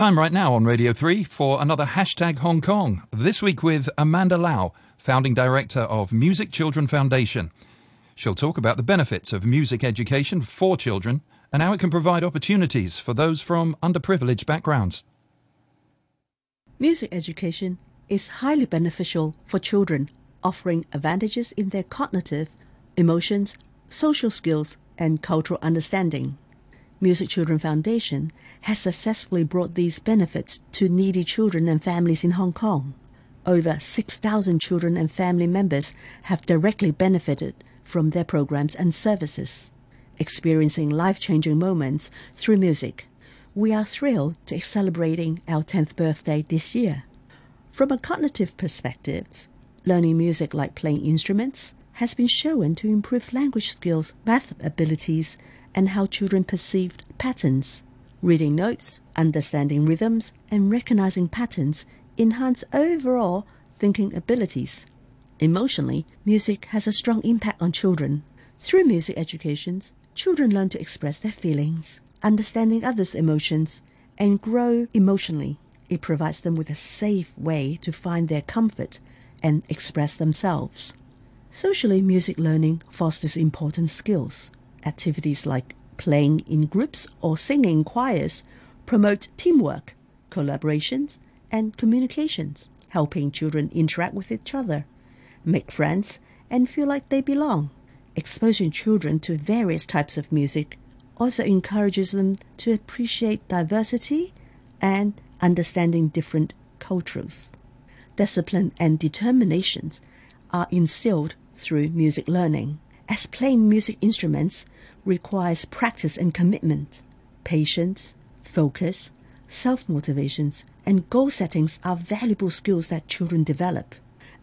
I'm right now on Radio 3 for another hashtag Hong Kong. This week with Amanda Lau, founding director of Music Children Foundation. She'll talk about the benefits of music education for children and how it can provide opportunities for those from underprivileged backgrounds. Music education is highly beneficial for children, offering advantages in their cognitive, emotions, social skills, and cultural understanding. Music Children Foundation has successfully brought these benefits to needy children and families in Hong Kong. Over 6,000 children and family members have directly benefited from their programs and services, experiencing life changing moments through music. We are thrilled to be celebrating our 10th birthday this year. From a cognitive perspective, learning music like playing instruments has been shown to improve language skills, math abilities, and how children perceived patterns. Reading notes, understanding rhythms, and recognizing patterns enhance overall thinking abilities. Emotionally, music has a strong impact on children. Through music educations, children learn to express their feelings, understanding others' emotions, and grow emotionally. It provides them with a safe way to find their comfort and express themselves. Socially, music learning fosters important skills. Activities like playing in groups or singing choirs promote teamwork, collaborations, and communications, helping children interact with each other, make friends, and feel like they belong. Exposing children to various types of music also encourages them to appreciate diversity and understanding different cultures. Discipline and determination are instilled through music learning, as playing music instruments requires practice and commitment. Patience, focus, self motivations, and goal settings are valuable skills that children develop.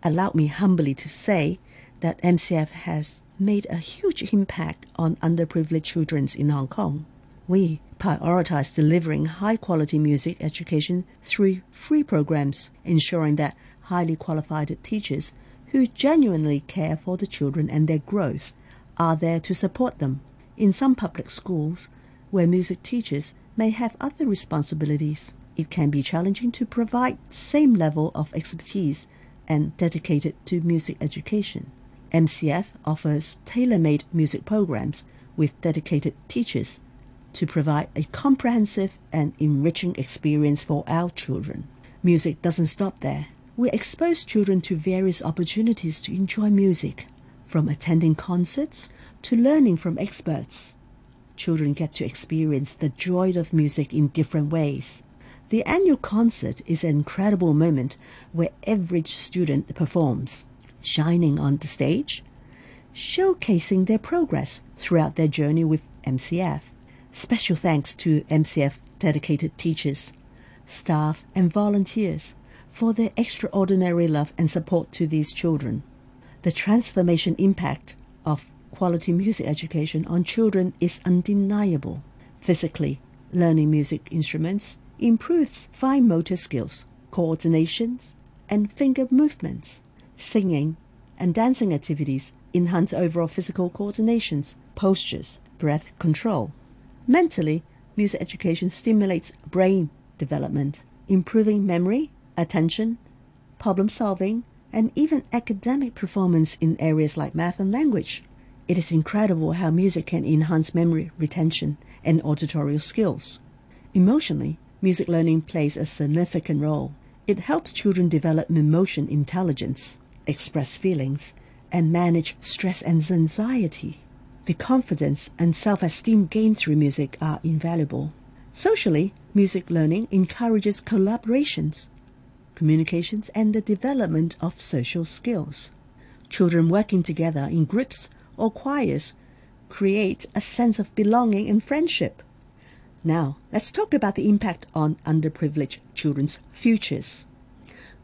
Allow me humbly to say that MCF has made a huge impact on underprivileged children in Hong Kong. We prioritize delivering high quality music education through free programs, ensuring that highly qualified teachers who genuinely care for the children and their growth are there to support them. In some public schools, where music teachers may have other responsibilities, it can be challenging to provide same level of expertise and dedicated to music education. MCF offers tailor-made music programs with dedicated teachers to provide a comprehensive and enriching experience for our children. Music doesn't stop there. We expose children to various opportunities to enjoy music, from attending concerts to learning from experts. Children get to experience the joy of music in different ways. The annual concert is an incredible moment where every student performs, shining on the stage, showcasing their progress throughout their journey with MCF. Special thanks to MCF dedicated teachers, staff, and volunteers for their extraordinary love and support to these children. The transformation impact of quality music education on children is undeniable. Physically, learning music instruments improves fine motor skills, coordinations, and finger movements. Singing and dancing activities enhance overall physical coordinations, postures, breath control. Mentally, music education stimulates brain development, improving memory, attention, problem solving, and even academic performance in areas like math and language. It is incredible how music can enhance memory retention and auditory skills. Emotionally, music learning plays a significant role. It helps children develop emotion intelligence, express feelings, and manage stress and anxiety. The confidence and self esteem gained through music are invaluable. Socially, music learning encourages collaborations, communications, and the development of social skills. Children working together in groups or choirs create a sense of belonging and friendship. Now, let's talk about the impact on underprivileged children's futures.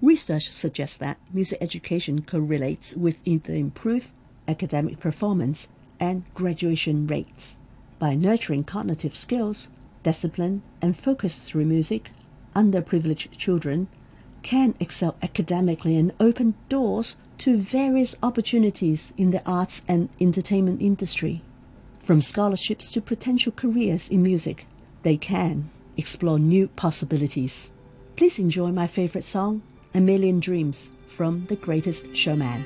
Research suggests that music education correlates with improved academic performance and graduation rates. By nurturing cognitive skills, discipline, and focus through music, underprivileged children can excel academically and open doors to various opportunities in the arts and entertainment industry. From scholarships to potential careers in music, they can explore new possibilities. Please enjoy my favorite song, A Million Dreams, from The Greatest Showman.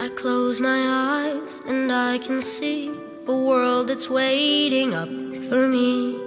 I close my eyes and I can see a world that's waiting up for me.